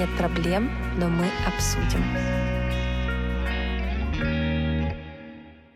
нет проблем, но мы обсудим.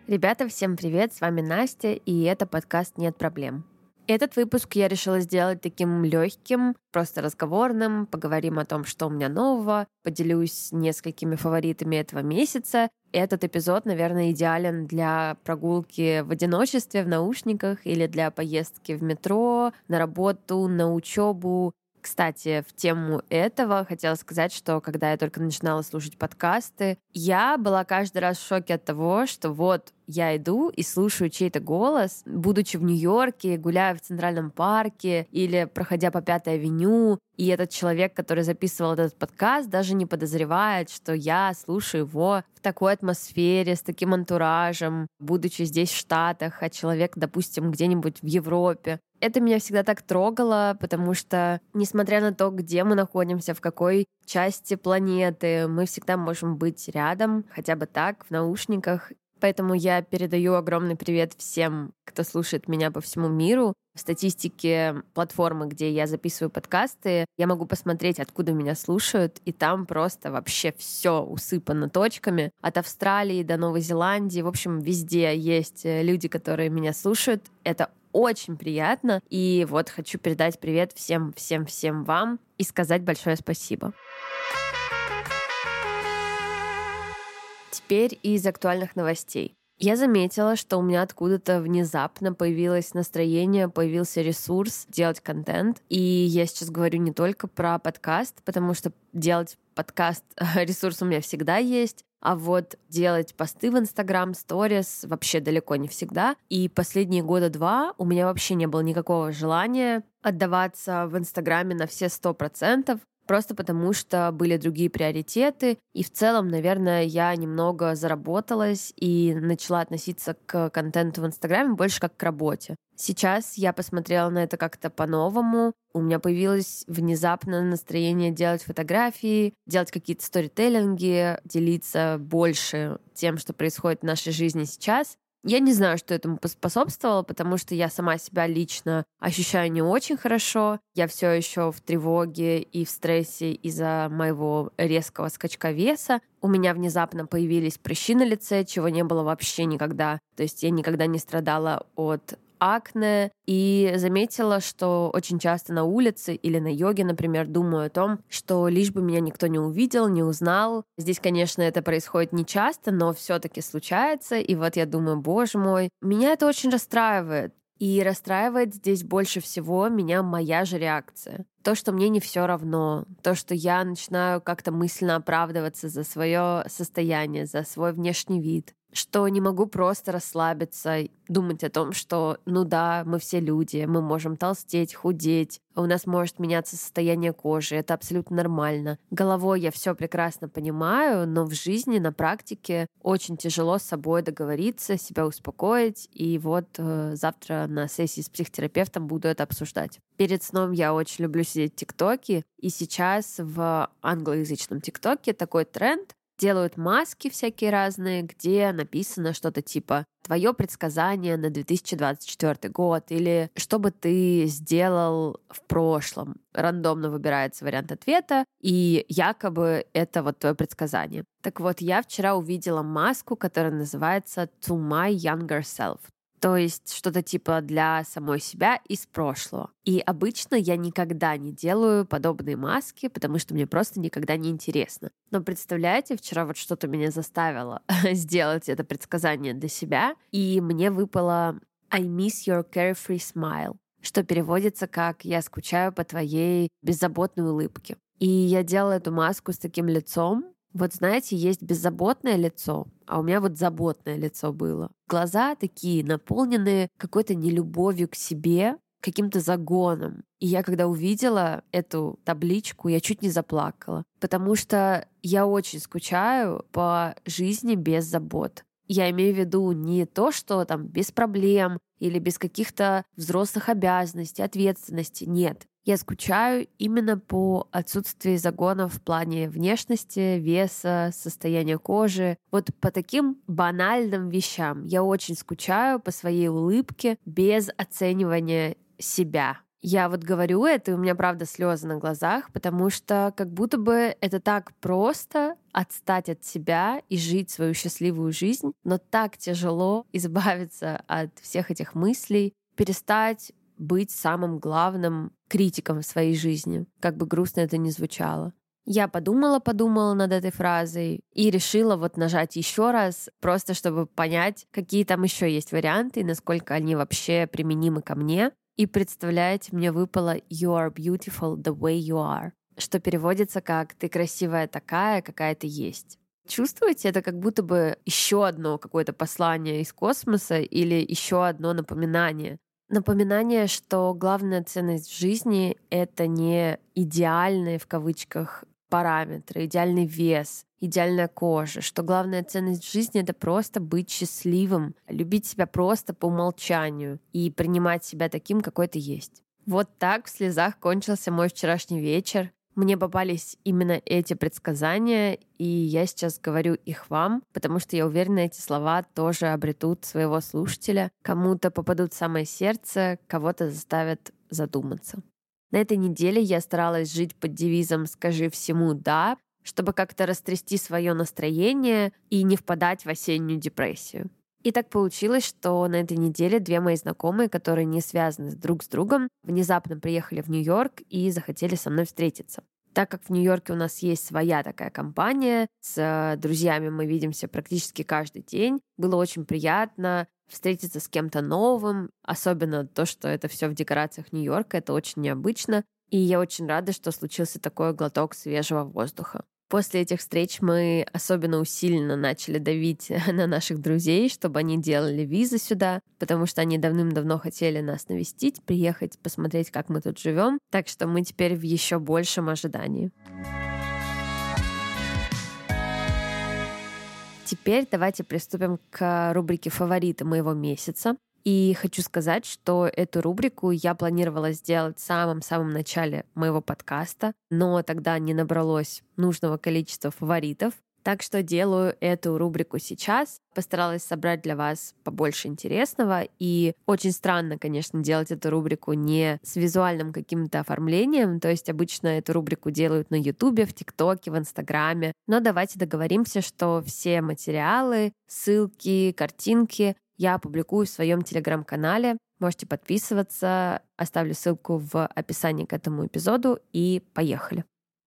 Ребята, всем привет, с вами Настя, и это подкаст «Нет проблем». Этот выпуск я решила сделать таким легким, просто разговорным. Поговорим о том, что у меня нового, поделюсь несколькими фаворитами этого месяца. Этот эпизод, наверное, идеален для прогулки в одиночестве в наушниках или для поездки в метро, на работу, на учебу кстати, в тему этого хотела сказать, что когда я только начинала слушать подкасты, я была каждый раз в шоке от того, что вот я иду и слушаю чей-то голос, будучи в Нью-Йорке, гуляя в Центральном парке или проходя по Пятой авеню, и этот человек, который записывал этот подкаст, даже не подозревает, что я слушаю его в такой атмосфере, с таким антуражем, будучи здесь в Штатах, а человек, допустим, где-нибудь в Европе это меня всегда так трогало, потому что, несмотря на то, где мы находимся, в какой части планеты, мы всегда можем быть рядом, хотя бы так, в наушниках. Поэтому я передаю огромный привет всем, кто слушает меня по всему миру. В статистике платформы, где я записываю подкасты, я могу посмотреть, откуда меня слушают, и там просто вообще все усыпано точками. От Австралии до Новой Зеландии, в общем, везде есть люди, которые меня слушают. Это очень приятно. И вот хочу передать привет всем, всем, всем вам и сказать большое спасибо. Теперь из актуальных новостей. Я заметила, что у меня откуда-то внезапно появилось настроение, появился ресурс делать контент. И я сейчас говорю не только про подкаст, потому что делать подкаст ресурс у меня всегда есть, а вот делать посты в Инстаграм, сторис вообще далеко не всегда. И последние года два у меня вообще не было никакого желания отдаваться в Инстаграме на все сто процентов просто потому что были другие приоритеты. И в целом, наверное, я немного заработалась и начала относиться к контенту в Инстаграме больше как к работе. Сейчас я посмотрела на это как-то по-новому. У меня появилось внезапно настроение делать фотографии, делать какие-то сторителлинги, делиться больше тем, что происходит в нашей жизни сейчас. Я не знаю, что этому поспособствовало, потому что я сама себя лично ощущаю не очень хорошо. Я все еще в тревоге и в стрессе из-за моего резкого скачка веса. У меня внезапно появились прыщи на лице, чего не было вообще никогда. То есть я никогда не страдала от акне и заметила, что очень часто на улице или на йоге, например, думаю о том, что лишь бы меня никто не увидел, не узнал. Здесь, конечно, это происходит не часто, но все-таки случается. И вот я думаю, боже мой, меня это очень расстраивает. И расстраивает здесь больше всего меня моя же реакция. То, что мне не все равно, то, что я начинаю как-то мысленно оправдываться за свое состояние, за свой внешний вид, что не могу просто расслабиться, думать о том, что, ну да, мы все люди, мы можем толстеть, худеть, у нас может меняться состояние кожи, это абсолютно нормально. Головой я все прекрасно понимаю, но в жизни, на практике очень тяжело с собой договориться, себя успокоить, и вот э, завтра на сессии с психотерапевтом буду это обсуждать. Перед сном я очень люблю сидеть в ТикТоке, и сейчас в англоязычном ТикТоке такой тренд, делают маски всякие разные, где написано что-то типа твое предсказание на 2024 год или что бы ты сделал в прошлом. Рандомно выбирается вариант ответа, и якобы это вот твое предсказание. Так вот, я вчера увидела маску, которая называется To My Younger Self. То есть что-то типа для самой себя из прошлого. И обычно я никогда не делаю подобные маски, потому что мне просто никогда не интересно. Но представляете, вчера вот что-то меня заставило сделать это предсказание для себя, и мне выпало I miss your carefree smile, что переводится как «я скучаю по твоей беззаботной улыбке». И я делала эту маску с таким лицом, вот знаете, есть беззаботное лицо, а у меня вот заботное лицо было. Глаза такие наполненные какой-то нелюбовью к себе, каким-то загоном. И я когда увидела эту табличку, я чуть не заплакала, потому что я очень скучаю по жизни без забот. Я имею в виду не то, что там без проблем или без каких-то взрослых обязанностей, ответственности. Нет. Я скучаю именно по отсутствию загонов в плане внешности, веса, состояния кожи. Вот по таким банальным вещам. Я очень скучаю по своей улыбке без оценивания себя. Я вот говорю это, и у меня правда слезы на глазах, потому что как будто бы это так просто отстать от себя и жить свою счастливую жизнь, но так тяжело избавиться от всех этих мыслей, перестать быть самым главным критиком в своей жизни, как бы грустно это ни звучало. Я подумала, подумала над этой фразой и решила вот нажать еще раз, просто чтобы понять, какие там еще есть варианты и насколько они вообще применимы ко мне. И представляете, мне выпало «You are beautiful the way you are», что переводится как «ты красивая такая, какая ты есть». Чувствуете, это как будто бы еще одно какое-то послание из космоса или еще одно напоминание. Напоминание, что главная ценность в жизни — это не идеальные, в кавычках, параметры, идеальный вес, идеальная кожа, что главная ценность в жизни — это просто быть счастливым, любить себя просто по умолчанию и принимать себя таким, какой ты есть. Вот так в слезах кончился мой вчерашний вечер. Мне попались именно эти предсказания, и я сейчас говорю их вам, потому что я уверена, эти слова тоже обретут своего слушателя. Кому-то попадут в самое сердце, кого-то заставят задуматься. На этой неделе я старалась жить под девизом «Скажи всему да», чтобы как-то растрясти свое настроение и не впадать в осеннюю депрессию. И так получилось, что на этой неделе две мои знакомые, которые не связаны друг с другом, внезапно приехали в Нью-Йорк и захотели со мной встретиться. Так как в Нью-Йорке у нас есть своя такая компания, с друзьями мы видимся практически каждый день, было очень приятно встретиться с кем-то новым, особенно то, что это все в декорациях Нью-Йорка, это очень необычно. И я очень рада, что случился такой глоток свежего воздуха. После этих встреч мы особенно усиленно начали давить на наших друзей, чтобы они делали визы сюда, потому что они давным-давно хотели нас навестить, приехать, посмотреть, как мы тут живем. Так что мы теперь в еще большем ожидании. Теперь давайте приступим к рубрике «Фавориты моего месяца». И хочу сказать, что эту рубрику я планировала сделать в самом-самом начале моего подкаста, но тогда не набралось нужного количества фаворитов. Так что делаю эту рубрику сейчас. Постаралась собрать для вас побольше интересного. И очень странно, конечно, делать эту рубрику не с визуальным каким-то оформлением. То есть обычно эту рубрику делают на Ютубе, в ТикТоке, в Инстаграме. Но давайте договоримся, что все материалы, ссылки, картинки я публикую в своем телеграм-канале. Можете подписываться. Оставлю ссылку в описании к этому эпизоду. И поехали.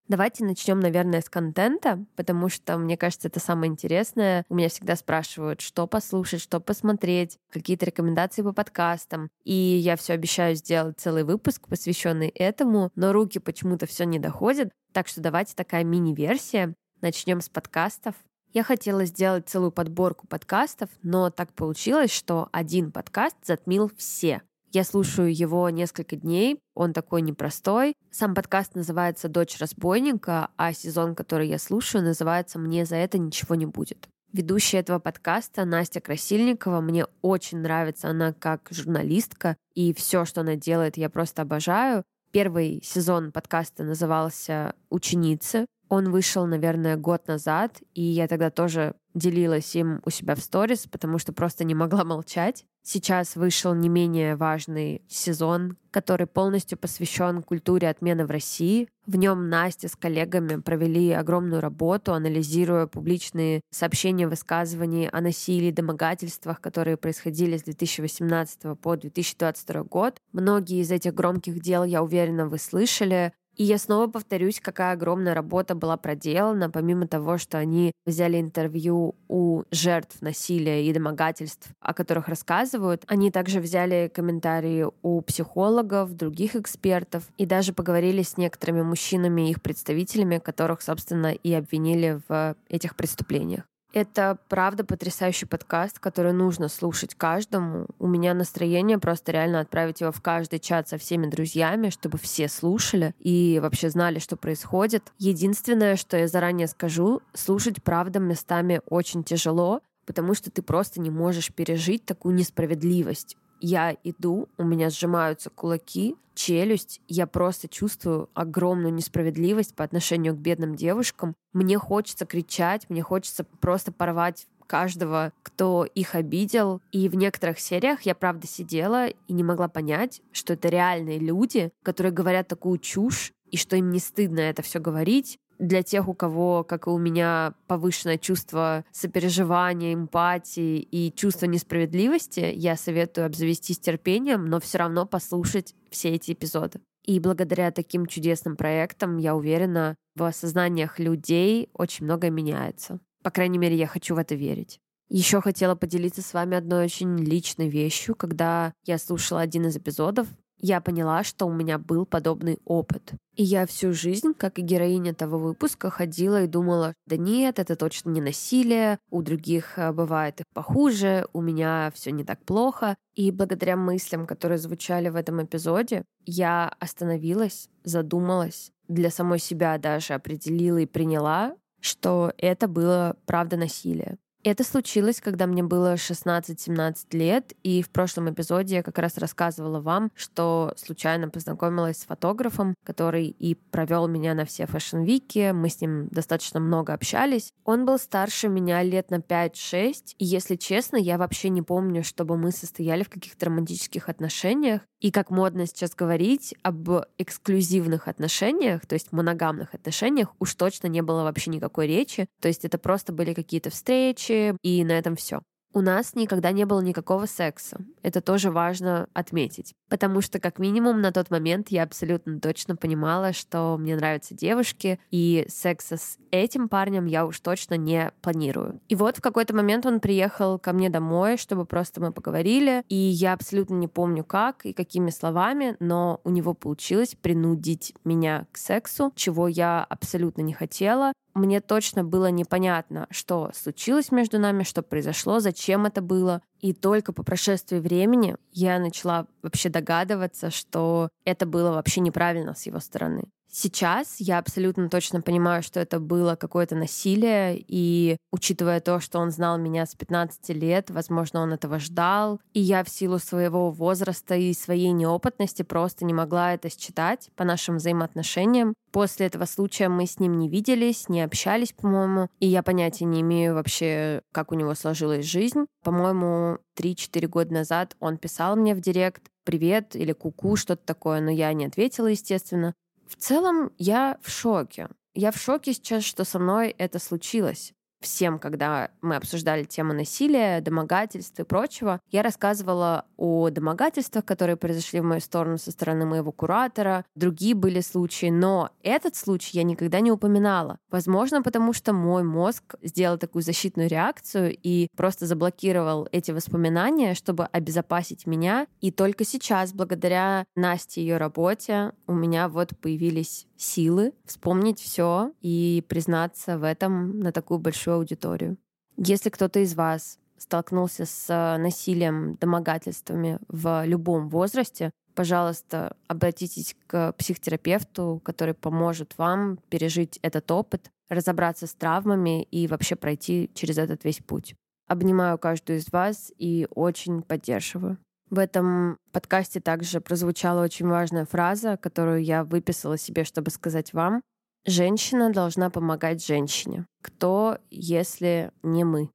Давайте начнем, наверное, с контента, потому что, мне кажется, это самое интересное. У меня всегда спрашивают, что послушать, что посмотреть, какие-то рекомендации по подкастам. И я все обещаю сделать целый выпуск, посвященный этому, но руки почему-то все не доходят. Так что давайте такая мини-версия. Начнем с подкастов. Я хотела сделать целую подборку подкастов, но так получилось, что один подкаст затмил все. Я слушаю его несколько дней, он такой непростой. Сам подкаст называется «Дочь разбойника», а сезон, который я слушаю, называется «Мне за это ничего не будет». Ведущая этого подкаста Настя Красильникова. Мне очень нравится она как журналистка, и все, что она делает, я просто обожаю. Первый сезон подкаста назывался «Ученицы». Он вышел, наверное, год назад, и я тогда тоже делилась им у себя в сторис, потому что просто не могла молчать. Сейчас вышел не менее важный сезон, который полностью посвящен культуре отмены в России. В нем Настя с коллегами провели огромную работу, анализируя публичные сообщения, высказывания о насилии, домогательствах, которые происходили с 2018 по 2022 год. Многие из этих громких дел, я уверена, вы слышали. И я снова повторюсь, какая огромная работа была проделана, помимо того, что они взяли интервью у жертв насилия и домогательств, о которых рассказывают, они также взяли комментарии у психологов, других экспертов и даже поговорили с некоторыми мужчинами и их представителями, которых, собственно, и обвинили в этих преступлениях. Это правда потрясающий подкаст, который нужно слушать каждому. У меня настроение просто реально отправить его в каждый чат со всеми друзьями, чтобы все слушали и вообще знали, что происходит. Единственное, что я заранее скажу, слушать правда местами очень тяжело, потому что ты просто не можешь пережить такую несправедливость. Я иду, у меня сжимаются кулаки, челюсть, я просто чувствую огромную несправедливость по отношению к бедным девушкам. Мне хочется кричать, мне хочется просто порвать каждого, кто их обидел. И в некоторых сериях я правда сидела и не могла понять, что это реальные люди, которые говорят такую чушь, и что им не стыдно это все говорить, для тех, у кого, как и у меня, повышенное чувство сопереживания, эмпатии и чувство несправедливости, я советую обзавестись терпением, но все равно послушать все эти эпизоды. И благодаря таким чудесным проектам, я уверена, в сознаниях людей очень многое меняется. По крайней мере, я хочу в это верить. Еще хотела поделиться с вами одной очень личной вещью. Когда я слушала один из эпизодов, я поняла, что у меня был подобный опыт. И я всю жизнь, как и героиня того выпуска, ходила и думала, да нет, это точно не насилие, у других э, бывает их похуже, у меня все не так плохо. И благодаря мыслям, которые звучали в этом эпизоде, я остановилась, задумалась, для самой себя даже определила и приняла, что это было правда насилие. Это случилось, когда мне было 16-17 лет, и в прошлом эпизоде я как раз рассказывала вам, что случайно познакомилась с фотографом, который и провел меня на все fashion week и, мы с ним достаточно много общались. Он был старше меня лет на 5-6, и если честно, я вообще не помню, чтобы мы состояли в каких-то романтических отношениях, и как модно сейчас говорить об эксклюзивных отношениях, то есть моногамных отношениях, уж точно не было вообще никакой речи. То есть это просто были какие-то встречи, и на этом все. У нас никогда не было никакого секса. Это тоже важно отметить. Потому что, как минимум, на тот момент я абсолютно точно понимала, что мне нравятся девушки, и секса с этим парнем я уж точно не планирую. И вот в какой-то момент он приехал ко мне домой, чтобы просто мы поговорили, и я абсолютно не помню как и какими словами, но у него получилось принудить меня к сексу, чего я абсолютно не хотела мне точно было непонятно, что случилось между нами, что произошло, зачем это было. И только по прошествии времени я начала вообще догадываться, что это было вообще неправильно с его стороны. Сейчас я абсолютно точно понимаю, что это было какое-то насилие, и учитывая то, что он знал меня с 15 лет, возможно, он этого ждал, и я в силу своего возраста и своей неопытности просто не могла это считать по нашим взаимоотношениям. После этого случая мы с ним не виделись, не общались, по-моему, и я понятия не имею вообще, как у него сложилась жизнь. По-моему, 3-4 года назад он писал мне в директ «Привет» или «Куку», что-то такое, но я не ответила, естественно. В целом я в шоке. Я в шоке сейчас, что со мной это случилось всем, когда мы обсуждали тему насилия, домогательств и прочего, я рассказывала о домогательствах, которые произошли в мою сторону со стороны моего куратора. Другие были случаи, но этот случай я никогда не упоминала. Возможно, потому что мой мозг сделал такую защитную реакцию и просто заблокировал эти воспоминания, чтобы обезопасить меня. И только сейчас, благодаря Насте и ее работе, у меня вот появились силы вспомнить все и признаться в этом на такую большую аудиторию. Если кто-то из вас столкнулся с э, насилием, домогательствами в любом возрасте, пожалуйста, обратитесь к психотерапевту, который поможет вам пережить этот опыт, разобраться с травмами и вообще пройти через этот весь путь. Обнимаю каждую из вас и очень поддерживаю. В этом подкасте также прозвучала очень важная фраза, которую я выписала себе, чтобы сказать вам. Женщина должна помогать женщине. Кто, если не мы?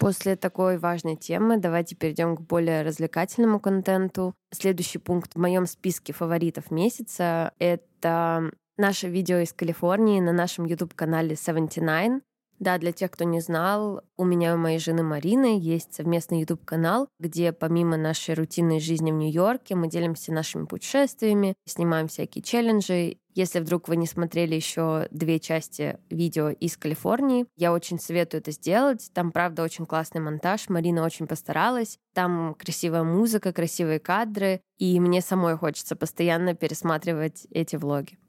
После такой важной темы давайте перейдем к более развлекательному контенту. Следующий пункт в моем списке фаворитов месяца — это наше видео из Калифорнии на нашем YouTube-канале 79. Да, для тех, кто не знал, у меня и моей жены Марины есть совместный YouTube-канал, где помимо нашей рутинной жизни в Нью-Йорке мы делимся нашими путешествиями, снимаем всякие челленджи. Если вдруг вы не смотрели еще две части видео из Калифорнии, я очень советую это сделать. Там, правда, очень классный монтаж. Марина очень постаралась. Там красивая музыка, красивые кадры. И мне самой хочется постоянно пересматривать эти влоги.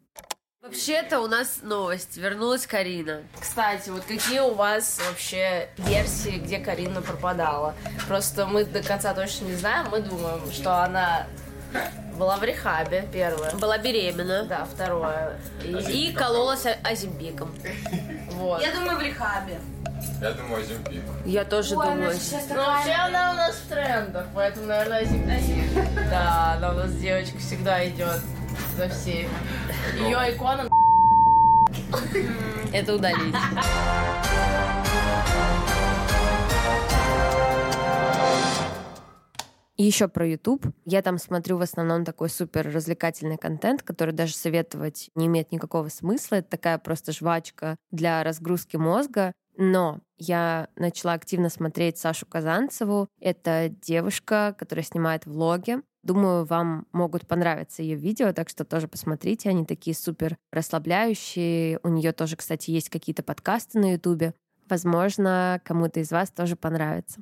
Вообще-то у нас новость. Вернулась Карина. Кстати, вот какие у вас вообще версии, где Карина пропадала? Просто мы до конца точно не знаем. Мы думаем, что она была в рехабе, первое. Была беременна. Да, второе. И, и кололась азимпиком. Вот. Я думаю, в рехабе. Я думаю, Оземпик. Я тоже Ой, думаю. Ну, вообще она у нас в трендах, поэтому, наверное, Оземпик. Да, она у нас девочка всегда идет за всеми. Ее икона Это удалить. И еще про YouTube. Я там смотрю в основном такой супер развлекательный контент, который даже советовать не имеет никакого смысла. Это такая просто жвачка для разгрузки мозга. Но я начала активно смотреть Сашу Казанцеву. Это девушка, которая снимает влоги. Думаю, вам могут понравиться ее видео, так что тоже посмотрите. Они такие супер расслабляющие. У нее тоже, кстати, есть какие-то подкасты на Ютубе. Возможно, кому-то из вас тоже понравится.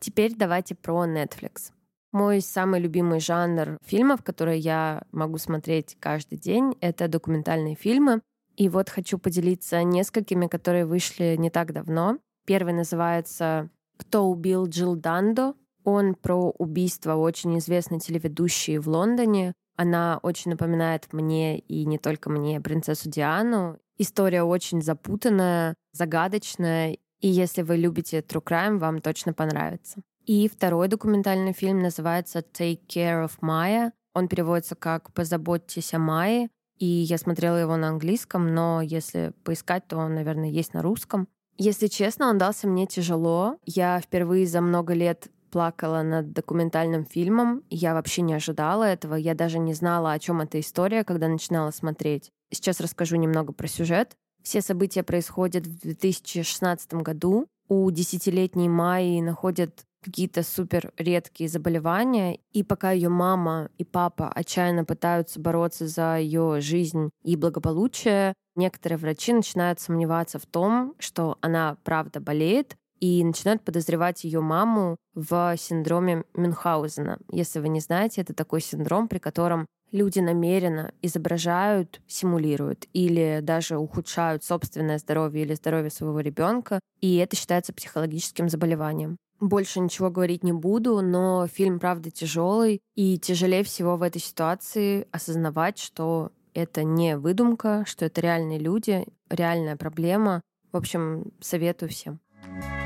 Теперь давайте про Netflix. Мой самый любимый жанр фильмов, которые я могу смотреть каждый день, это документальные фильмы. И вот хочу поделиться несколькими, которые вышли не так давно. Первый называется «Кто убил Джилл Дандо?». Он про убийство очень известной телеведущей в Лондоне. Она очень напоминает мне и не только мне принцессу Диану. История очень запутанная, загадочная, и если вы любите True Crime, вам точно понравится. И второй документальный фильм называется Take Care of Maya. Он переводится как «Позаботьтесь о Майе». И я смотрела его на английском, но если поискать, то он, наверное, есть на русском. Если честно, он дался мне тяжело. Я впервые за много лет плакала над документальным фильмом. Я вообще не ожидала этого. Я даже не знала, о чем эта история, когда начинала смотреть. Сейчас расскажу немного про сюжет. Все события происходят в 2016 году. У десятилетней Майи находят какие-то супер редкие заболевания, и пока ее мама и папа отчаянно пытаются бороться за ее жизнь и благополучие, некоторые врачи начинают сомневаться в том, что она правда болеет, и начинают подозревать ее маму в синдроме Мюнхгаузена. Если вы не знаете, это такой синдром, при котором люди намеренно изображают, симулируют или даже ухудшают собственное здоровье или здоровье своего ребенка, и это считается психологическим заболеванием. Больше ничего говорить не буду, но фильм правда тяжелый, и тяжелее всего в этой ситуации осознавать, что это не выдумка, что это реальные люди, реальная проблема. В общем, советую всем. С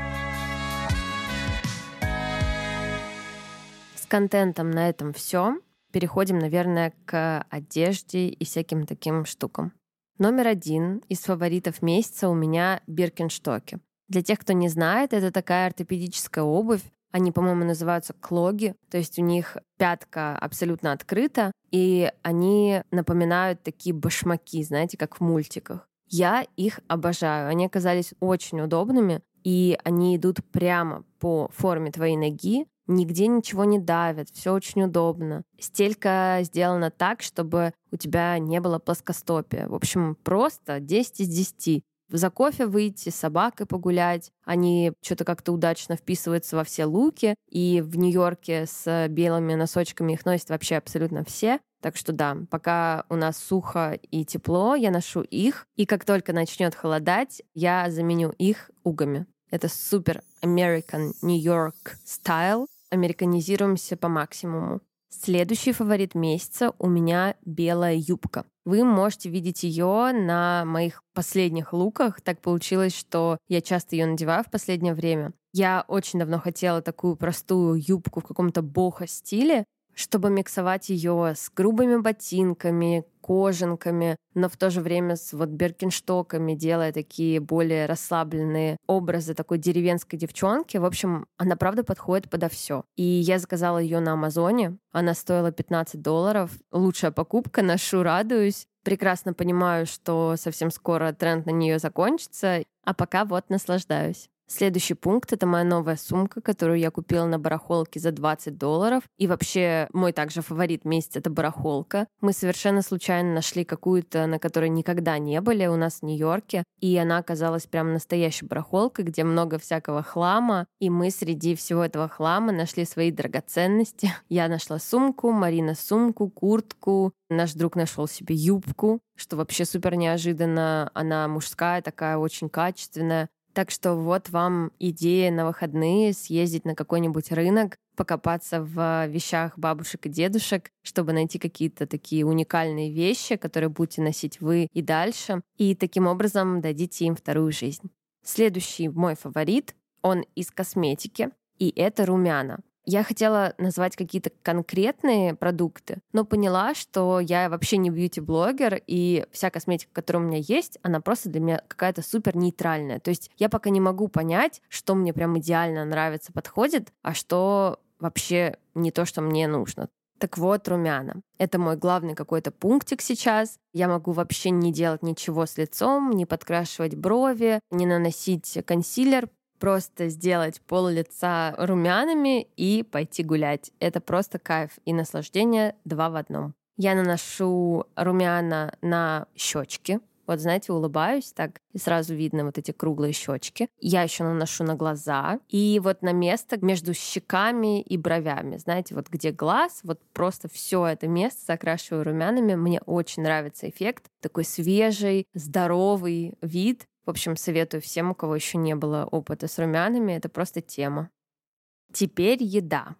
контентом на этом все. Переходим, наверное, к одежде и всяким таким штукам. Номер один из фаворитов месяца у меня Биркенштоки. Для тех, кто не знает, это такая ортопедическая обувь. Они, по-моему, называются клоги, то есть у них пятка абсолютно открыта, и они напоминают такие башмаки, знаете, как в мультиках. Я их обожаю. Они оказались очень удобными, и они идут прямо по форме твоей ноги, нигде ничего не давит, все очень удобно. Стелька сделана так, чтобы у тебя не было плоскостопия. В общем, просто 10 из 10 за кофе выйти, с собакой погулять. Они что-то как-то удачно вписываются во все луки. И в Нью-Йорке с белыми носочками их носят вообще абсолютно все. Так что да, пока у нас сухо и тепло, я ношу их. И как только начнет холодать, я заменю их угами. Это супер American New York style американизируемся по максимуму. Следующий фаворит месяца у меня белая юбка. Вы можете видеть ее на моих последних луках. Так получилось, что я часто ее надеваю в последнее время. Я очень давно хотела такую простую юбку в каком-то бохо-стиле, чтобы миксовать ее с грубыми ботинками, кожанками, но в то же время с вот беркинштоками, делая такие более расслабленные образы такой деревенской девчонки. В общем, она правда подходит подо все. И я заказала ее на Амазоне. Она стоила 15 долларов. Лучшая покупка, ношу, радуюсь. Прекрасно понимаю, что совсем скоро тренд на нее закончится, а пока вот наслаждаюсь. Следующий пункт — это моя новая сумка, которую я купила на барахолке за 20 долларов. И вообще мой также фаворит месяца — это барахолка. Мы совершенно случайно нашли какую-то, на которой никогда не были у нас в Нью-Йорке. И она оказалась прям настоящей барахолкой, где много всякого хлама. И мы среди всего этого хлама нашли свои драгоценности. Я нашла сумку, Марина сумку, куртку, Наш друг нашел себе юбку, что вообще супер неожиданно. Она мужская, такая очень качественная. Так что вот вам идея на выходные съездить на какой-нибудь рынок, покопаться в вещах бабушек и дедушек, чтобы найти какие-то такие уникальные вещи, которые будете носить вы и дальше, и таким образом дадите им вторую жизнь. Следующий мой фаворит, он из косметики, и это румяна. Я хотела назвать какие-то конкретные продукты, но поняла, что я вообще не бьюти-блогер, и вся косметика, которая у меня есть, она просто для меня какая-то супер нейтральная. То есть я пока не могу понять, что мне прям идеально нравится, подходит, а что вообще не то, что мне нужно. Так вот, румяна. Это мой главный какой-то пунктик сейчас. Я могу вообще не делать ничего с лицом, не подкрашивать брови, не наносить консилер, просто сделать пол лица румянами и пойти гулять. Это просто кайф и наслаждение два в одном. Я наношу румяна на щечки. Вот, знаете, улыбаюсь так, и сразу видно вот эти круглые щечки. Я еще наношу на глаза и вот на место между щеками и бровями. Знаете, вот где глаз, вот просто все это место закрашиваю румянами. Мне очень нравится эффект. Такой свежий, здоровый вид. В общем, советую всем, у кого еще не было опыта с румянами, это просто тема. Теперь еда.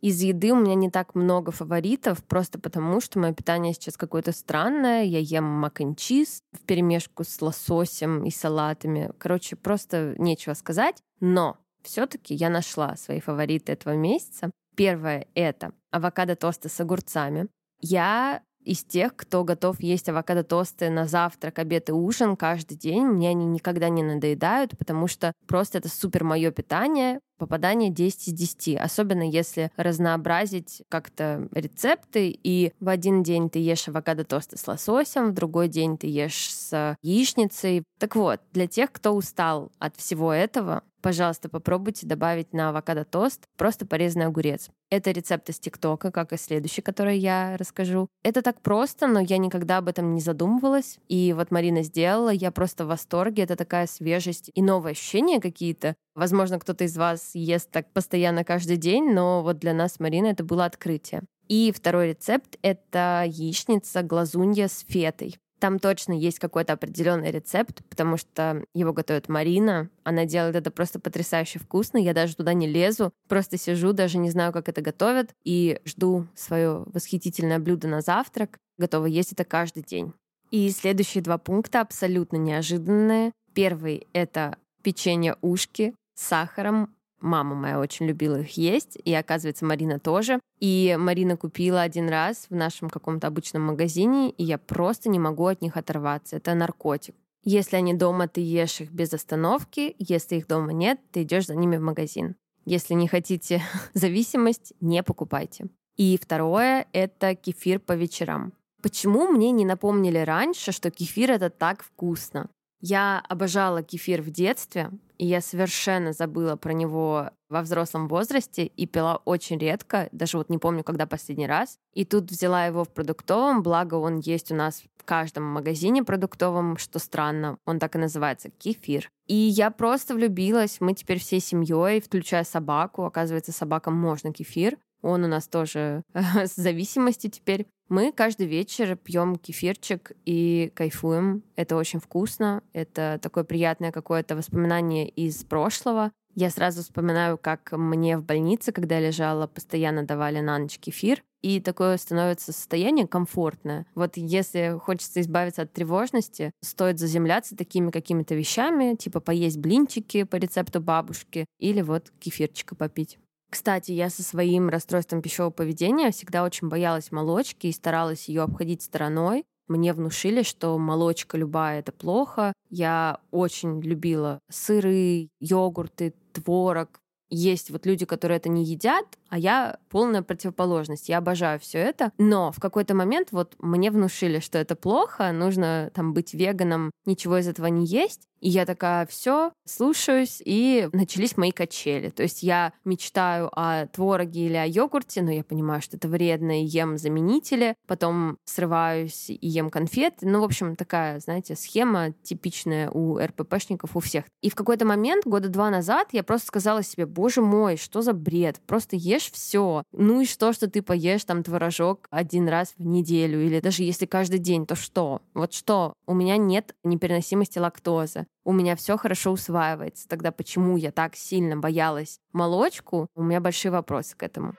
Из еды у меня не так много фаворитов, просто потому что мое питание сейчас какое-то странное. Я ем мак н чиз в перемешку с лососем и салатами. Короче, просто нечего сказать. Но все-таки я нашла свои фавориты этого месяца. Первое — это авокадо-тосты с огурцами. Я из тех, кто готов есть авокадо-тосты на завтрак, обед и ужин каждый день. Мне они никогда не надоедают, потому что просто это супер мое питание, попадание 10 из 10. Особенно если разнообразить как-то рецепты, и в один день ты ешь авокадо-тосты с лососем, в другой день ты ешь с яичницей. Так вот, для тех, кто устал от всего этого, пожалуйста, попробуйте добавить на авокадо-тост просто порезанный огурец. Это рецепт из ТикТока, как и следующий, который я расскажу. Это так просто, но я никогда об этом не задумывалась. И вот Марина сделала, я просто в восторге. Это такая свежесть и новые ощущения какие-то. Возможно, кто-то из вас ест так постоянно каждый день, но вот для нас, Марина, это было открытие. И второй рецепт — это яичница глазунья с фетой. Там точно есть какой-то определенный рецепт, потому что его готовит Марина. Она делает это просто потрясающе вкусно. Я даже туда не лезу, просто сижу, даже не знаю, как это готовят, и жду свое восхитительное блюдо на завтрак. Готова есть это каждый день. И следующие два пункта абсолютно неожиданные. Первый — это печенье ушки с сахаром Мама моя очень любила их есть, и, оказывается, Марина тоже. И Марина купила один раз в нашем каком-то обычном магазине, и я просто не могу от них оторваться. Это наркотик. Если они дома, ты ешь их без остановки. Если их дома нет, ты идешь за ними в магазин. Если не хотите зависимость, не покупайте. И второе — это кефир по вечерам. Почему мне не напомнили раньше, что кефир это так вкусно? Я обожала кефир в детстве, и я совершенно забыла про него во взрослом возрасте и пила очень редко, даже вот не помню, когда последний раз. И тут взяла его в продуктовом, благо он есть у нас в каждом магазине продуктовом, что странно, он так и называется, кефир. И я просто влюбилась, мы теперь всей семьей, включая собаку, оказывается, собакам можно кефир. Он у нас тоже с зависимостью теперь. Мы каждый вечер пьем кефирчик и кайфуем. Это очень вкусно. Это такое приятное какое-то воспоминание из прошлого. Я сразу вспоминаю, как мне в больнице, когда я лежала, постоянно давали на ночь кефир. И такое становится состояние комфортное. Вот если хочется избавиться от тревожности, стоит заземляться такими какими-то вещами, типа поесть блинчики по рецепту бабушки или вот кефирчика попить. Кстати, я со своим расстройством пищевого поведения всегда очень боялась молочки и старалась ее обходить стороной. Мне внушили, что молочка любая это плохо. Я очень любила сыры, йогурты, творог. Есть вот люди, которые это не едят, а я полная противоположность. Я обожаю все это. Но в какой-то момент вот мне внушили, что это плохо, нужно там быть веганом, ничего из этого не есть. И я такая, все, слушаюсь, и начались мои качели. То есть я мечтаю о твороге или о йогурте, но я понимаю, что это вредно, и ем заменители, потом срываюсь и ем конфеты. Ну, в общем, такая, знаете, схема типичная у РППшников, у всех. И в какой-то момент, года два назад, я просто сказала себе, боже мой, что за бред? Просто ешь все. Ну и что, что ты поешь там творожок один раз в неделю, или даже если каждый день, то что? Вот что? У меня нет непереносимости лактозы у меня все хорошо усваивается. Тогда почему я так сильно боялась молочку? У меня большие вопросы к этому.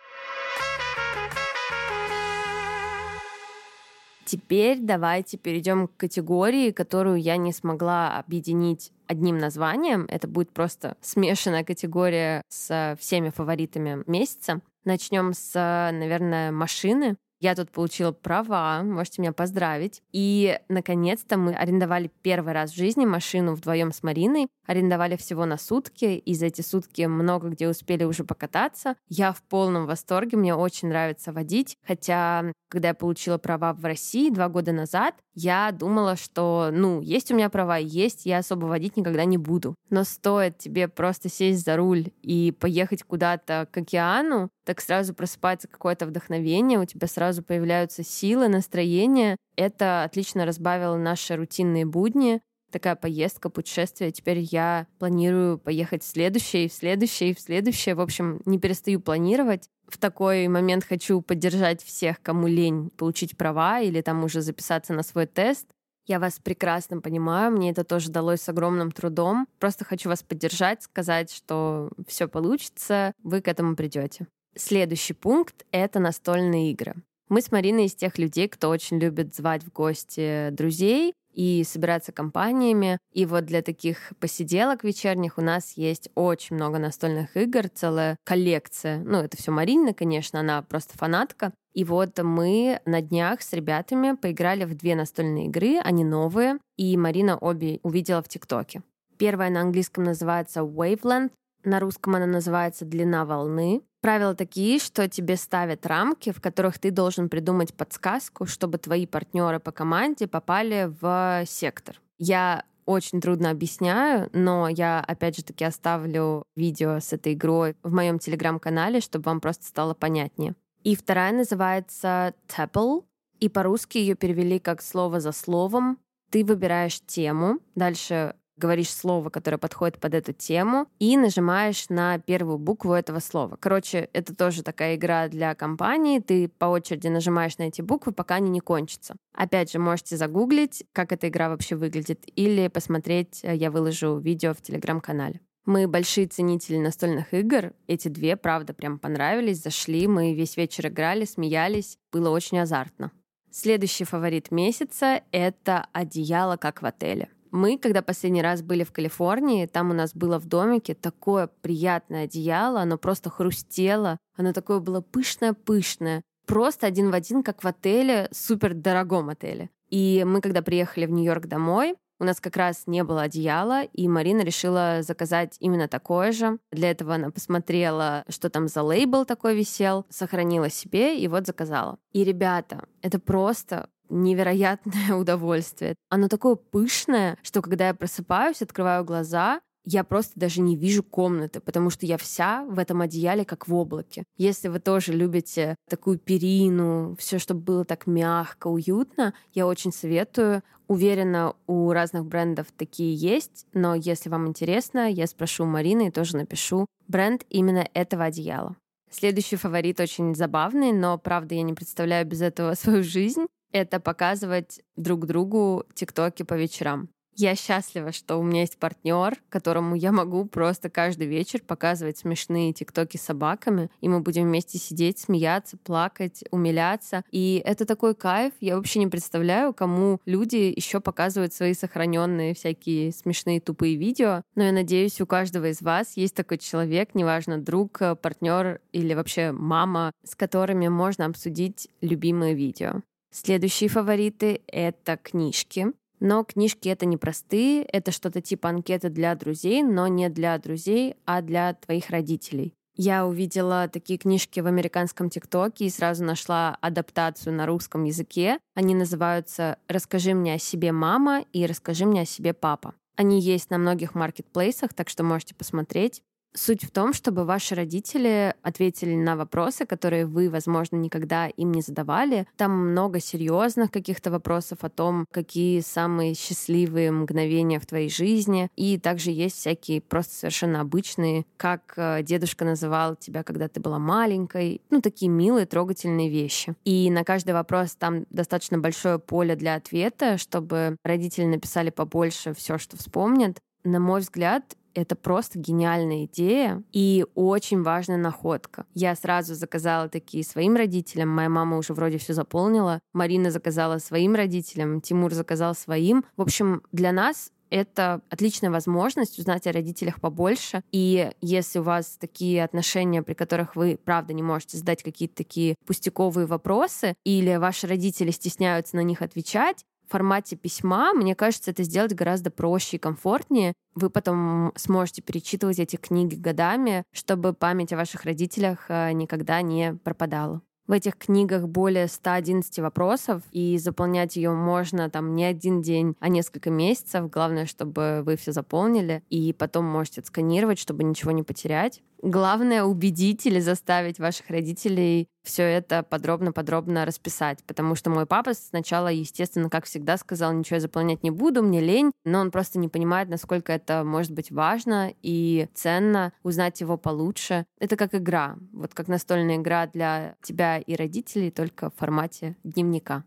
Теперь давайте перейдем к категории, которую я не смогла объединить одним названием. Это будет просто смешанная категория с всеми фаворитами месяца. Начнем с, наверное, машины. Я тут получила права, можете меня поздравить. И, наконец-то, мы арендовали первый раз в жизни машину вдвоем с Мариной. Арендовали всего на сутки, и за эти сутки много где успели уже покататься. Я в полном восторге, мне очень нравится водить. Хотя, когда я получила права в России два года назад, я думала, что, ну, есть у меня права, есть, я особо водить никогда не буду. Но стоит тебе просто сесть за руль и поехать куда-то к океану, так сразу просыпается какое-то вдохновение, у тебя сразу появляются силы, настроение. Это отлично разбавило наши рутинные будни. Такая поездка, путешествие. Теперь я планирую поехать в следующее, в следующее, в следующее. В общем, не перестаю планировать. В такой момент хочу поддержать всех, кому лень получить права или там уже записаться на свой тест. Я вас прекрасно понимаю, мне это тоже далось с огромным трудом. Просто хочу вас поддержать, сказать, что все получится, вы к этому придете. Следующий пункт — это настольные игры. Мы с Мариной из тех людей, кто очень любит звать в гости друзей и собираться компаниями. И вот для таких посиделок вечерних у нас есть очень много настольных игр, целая коллекция. Ну, это все Марина, конечно, она просто фанатка. И вот мы на днях с ребятами поиграли в две настольные игры, они новые, и Марина обе увидела в ТикТоке. Первая на английском называется Waveland, на русском она называется «Длина волны». Правила такие, что тебе ставят рамки, в которых ты должен придумать подсказку, чтобы твои партнеры по команде попали в сектор. Я очень трудно объясняю, но я опять же таки оставлю видео с этой игрой в моем телеграм-канале, чтобы вам просто стало понятнее. И вторая называется Tapple, и по-русски ее перевели как слово за словом. Ты выбираешь тему, дальше говоришь слово, которое подходит под эту тему, и нажимаешь на первую букву этого слова. Короче, это тоже такая игра для компании. Ты по очереди нажимаешь на эти буквы, пока они не кончатся. Опять же, можете загуглить, как эта игра вообще выглядит, или посмотреть, э, я выложу видео в телеграм-канале. Мы большие ценители настольных игр. Эти две, правда, прям понравились, зашли. Мы весь вечер играли, смеялись. Было очень азартно. Следующий фаворит месяца — это одеяло, как в отеле. Мы, когда последний раз были в Калифорнии, там у нас было в домике такое приятное одеяло, оно просто хрустело, оно такое было пышное-пышное, просто один в один, как в отеле, супер дорогом отеле. И мы, когда приехали в Нью-Йорк домой, у нас как раз не было одеяла, и Марина решила заказать именно такое же. Для этого она посмотрела, что там за лейбл такой висел, сохранила себе и вот заказала. И, ребята, это просто невероятное удовольствие. Оно такое пышное, что когда я просыпаюсь, открываю глаза, я просто даже не вижу комнаты, потому что я вся в этом одеяле, как в облаке. Если вы тоже любите такую перину, все, чтобы было так мягко, уютно, я очень советую. Уверена, у разных брендов такие есть, но если вам интересно, я спрошу у Марины и тоже напишу бренд именно этого одеяла. Следующий фаворит очень забавный, но, правда, я не представляю без этого свою жизнь это показывать друг другу тиктоки по вечерам. Я счастлива, что у меня есть партнер, которому я могу просто каждый вечер показывать смешные тиктоки с собаками, и мы будем вместе сидеть, смеяться, плакать, умиляться. И это такой кайф. Я вообще не представляю, кому люди еще показывают свои сохраненные всякие смешные тупые видео. Но я надеюсь, у каждого из вас есть такой человек, неважно, друг, партнер или вообще мама, с которыми можно обсудить любимые видео. Следующие фавориты — это книжки. Но книжки это не простые, это что-то типа анкеты для друзей, но не для друзей, а для твоих родителей. Я увидела такие книжки в американском ТикТоке и сразу нашла адаптацию на русском языке. Они называются «Расскажи мне о себе, мама» и «Расскажи мне о себе, папа». Они есть на многих маркетплейсах, так что можете посмотреть. Суть в том, чтобы ваши родители ответили на вопросы, которые вы, возможно, никогда им не задавали. Там много серьезных каких-то вопросов о том, какие самые счастливые мгновения в твоей жизни. И также есть всякие просто совершенно обычные, как э, дедушка называл тебя, когда ты была маленькой. Ну, такие милые, трогательные вещи. И на каждый вопрос там достаточно большое поле для ответа, чтобы родители написали побольше все, что вспомнят. На мой взгляд, это просто гениальная идея и очень важная находка. Я сразу заказала такие своим родителям. Моя мама уже вроде все заполнила. Марина заказала своим родителям. Тимур заказал своим. В общем, для нас это отличная возможность узнать о родителях побольше. И если у вас такие отношения, при которых вы, правда, не можете задать какие-то такие пустяковые вопросы, или ваши родители стесняются на них отвечать, формате письма, мне кажется, это сделать гораздо проще и комфортнее. Вы потом сможете перечитывать эти книги годами, чтобы память о ваших родителях э, никогда не пропадала. В этих книгах более 111 вопросов, и заполнять ее можно там не один день, а несколько месяцев. Главное, чтобы вы все заполнили, и потом можете отсканировать, чтобы ничего не потерять. Главное убедить или заставить ваших родителей все это подробно-подробно расписать, потому что мой папа сначала, естественно, как всегда, сказал, ничего я заполнять не буду, мне лень, но он просто не понимает, насколько это может быть важно и ценно узнать его получше. Это как игра, вот как настольная игра для тебя и родителей, только в формате дневника.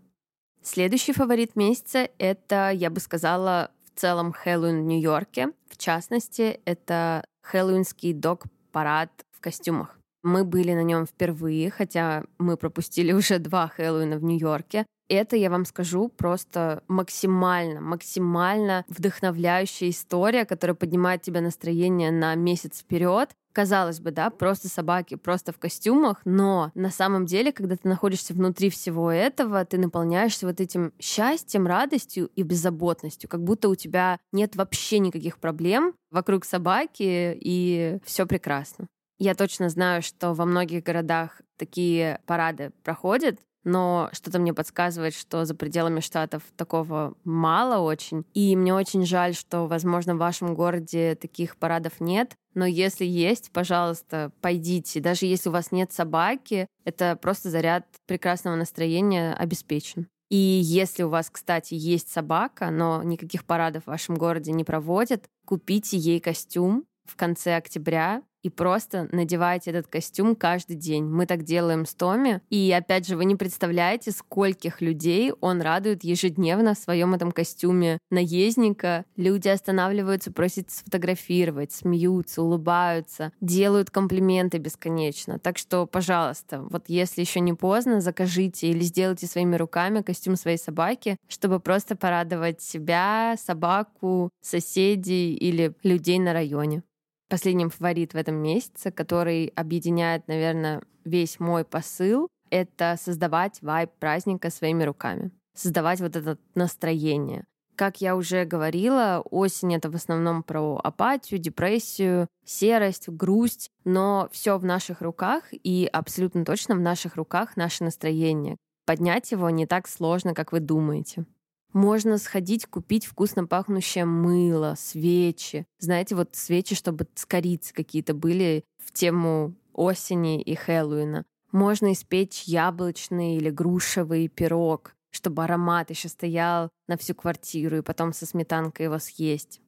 Следующий фаворит месяца — это, я бы сказала, в целом Хэллоуин в Нью-Йорке. В частности, это хэллоуинский дог парад в костюмах. Мы были на нем впервые, хотя мы пропустили уже два Хэллоуина в Нью-Йорке. Это, я вам скажу, просто максимально, максимально вдохновляющая история, которая поднимает тебе настроение на месяц вперед. Казалось бы, да, просто собаки, просто в костюмах, но на самом деле, когда ты находишься внутри всего этого, ты наполняешься вот этим счастьем, радостью и беззаботностью, как будто у тебя нет вообще никаких проблем вокруг собаки, и все прекрасно. Я точно знаю, что во многих городах такие парады проходят, но что-то мне подсказывает, что за пределами штатов такого мало очень. И мне очень жаль, что, возможно, в вашем городе таких парадов нет. Но если есть, пожалуйста, пойдите. Даже если у вас нет собаки, это просто заряд прекрасного настроения обеспечен. И если у вас, кстати, есть собака, но никаких парадов в вашем городе не проводят, купите ей костюм в конце октября и просто надевайте этот костюм каждый день. Мы так делаем с Томи. И опять же, вы не представляете, скольких людей он радует ежедневно в своем этом костюме наездника. Люди останавливаются, просят сфотографировать, смеются, улыбаются, делают комплименты бесконечно. Так что, пожалуйста, вот если еще не поздно, закажите или сделайте своими руками костюм своей собаки, чтобы просто порадовать себя, собаку, соседей или людей на районе последним фаворит в этом месяце, который объединяет, наверное, весь мой посыл, это создавать вайб праздника своими руками. Создавать вот это настроение. Как я уже говорила, осень это в основном про апатию, депрессию, серость, грусть, но все в наших руках и абсолютно точно в наших руках наше настроение. Поднять его не так сложно, как вы думаете. Можно сходить купить вкусно пахнущее мыло, свечи. Знаете, вот свечи, чтобы с корицей какие-то были в тему осени и Хэллоуина. Можно испечь яблочный или грушевый пирог, чтобы аромат еще стоял на всю квартиру и потом со сметанкой его съесть.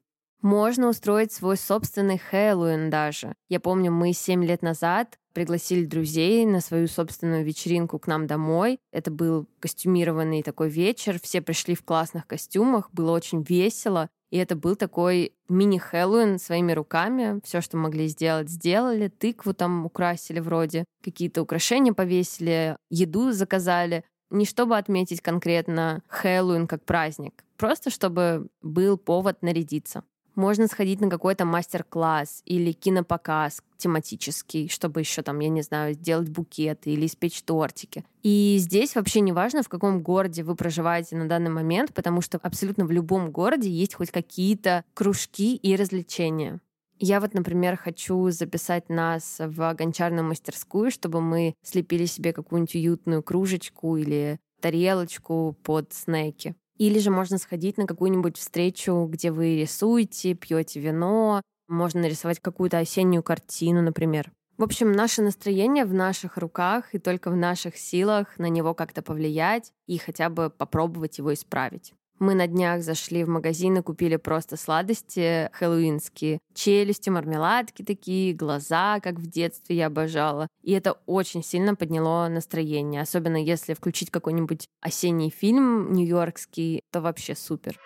Можно устроить свой собственный Хэллоуин даже. Я помню, мы 7 лет назад пригласили друзей на свою собственную вечеринку к нам домой. Это был костюмированный такой вечер. Все пришли в классных костюмах, было очень весело. И это был такой мини-Хэллоуин своими руками. Все, что могли сделать, сделали. Тыкву там украсили вроде. Какие-то украшения повесили, еду заказали. Не чтобы отметить конкретно Хэллоуин как праздник, просто чтобы был повод нарядиться. Можно сходить на какой-то мастер-класс или кинопоказ тематический, чтобы еще там, я не знаю, сделать букеты или испечь тортики. И здесь вообще не важно, в каком городе вы проживаете на данный момент, потому что абсолютно в любом городе есть хоть какие-то кружки и развлечения. Я вот, например, хочу записать нас в гончарную мастерскую, чтобы мы слепили себе какую-нибудь уютную кружечку или тарелочку под снеки. Или же можно сходить на какую-нибудь встречу, где вы рисуете, пьете вино, можно нарисовать какую-то осеннюю картину, например. В общем, наше настроение в наших руках, и только в наших силах на него как-то повлиять и хотя бы попробовать его исправить. Мы на днях зашли в магазин и купили просто сладости хэллоуинские. Челюсти, мармеладки такие, глаза, как в детстве я обожала. И это очень сильно подняло настроение. Особенно если включить какой-нибудь осенний фильм нью-йоркский, то вообще супер.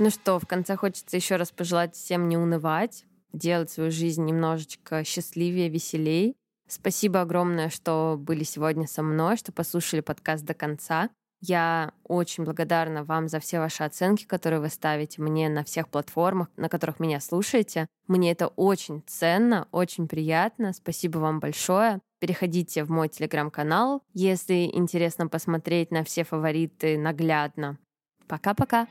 Ну что, в конце хочется еще раз пожелать всем не унывать, делать свою жизнь немножечко счастливее, веселей. Спасибо огромное, что были сегодня со мной, что послушали подкаст до конца. Я очень благодарна вам за все ваши оценки, которые вы ставите мне на всех платформах, на которых меня слушаете. Мне это очень ценно, очень приятно. Спасибо вам большое. Переходите в мой телеграм-канал, если интересно посмотреть на все фавориты наглядно. Пока-пока!